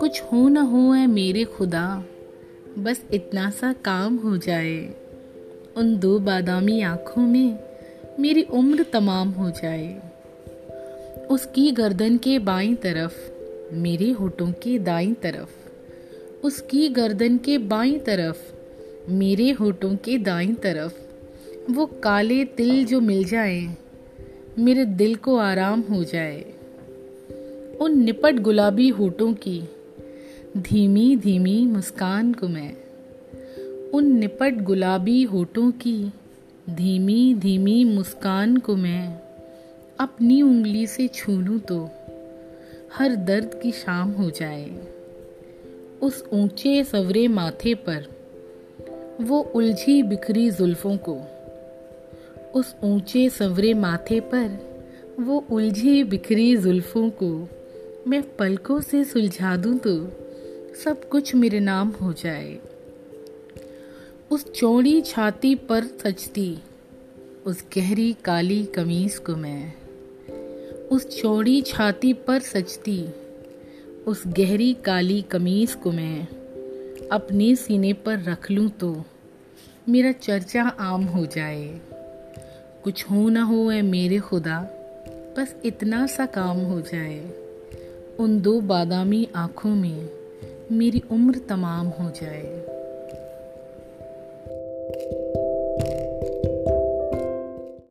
कुछ हो न हो है मेरे खुदा, बस इतना सा काम हो जाए। उन दो बादामी आँखों में मेरी उम्र तमाम हो जाए। उसकी गर्दन के बाईं तरफ़, मेरे होठों के दाईं तरफ़, उसकी गर्दन के बाईं तरफ़, मेरे होठों के दाईं तरफ़, वो काले तिल जो मिल जाए मेरे दिल को आराम हो जाए। उन निपट गुलाबी होठों की धीमी धीमी मुस्कान को मैं। उन निपट गुलाबी होठों की धीमी धीमी मुस्कान को मैं अपनी उंगली से छू लूँ तो हर दर्द की शाम हो जाए। उस ऊँचे सवरे माथे पर वो उलझी बिखरी जुल्फों को उस ऊँचे सवरे माथे पर वो उलझी बिखरी जुल्फों को। मैं पलकों से सुलझा दूँ तो सब कुछ मेरे नाम हो जाए। उस चौड़ी छाती पर सचती उस गहरी काली कमीज को मैं। उस चौड़ी छाती पर सचती उस गहरी काली कमीज को मैं। अपने सीने पर रख लूँ तो मेरा चर्चा आम हो जाए। कुछ हो ना हो ऐ मेरे खुदा, बस इतना सा काम हो जाए। उन दो बादामी आँखों में मेरी उम्र तमाम हो जाए।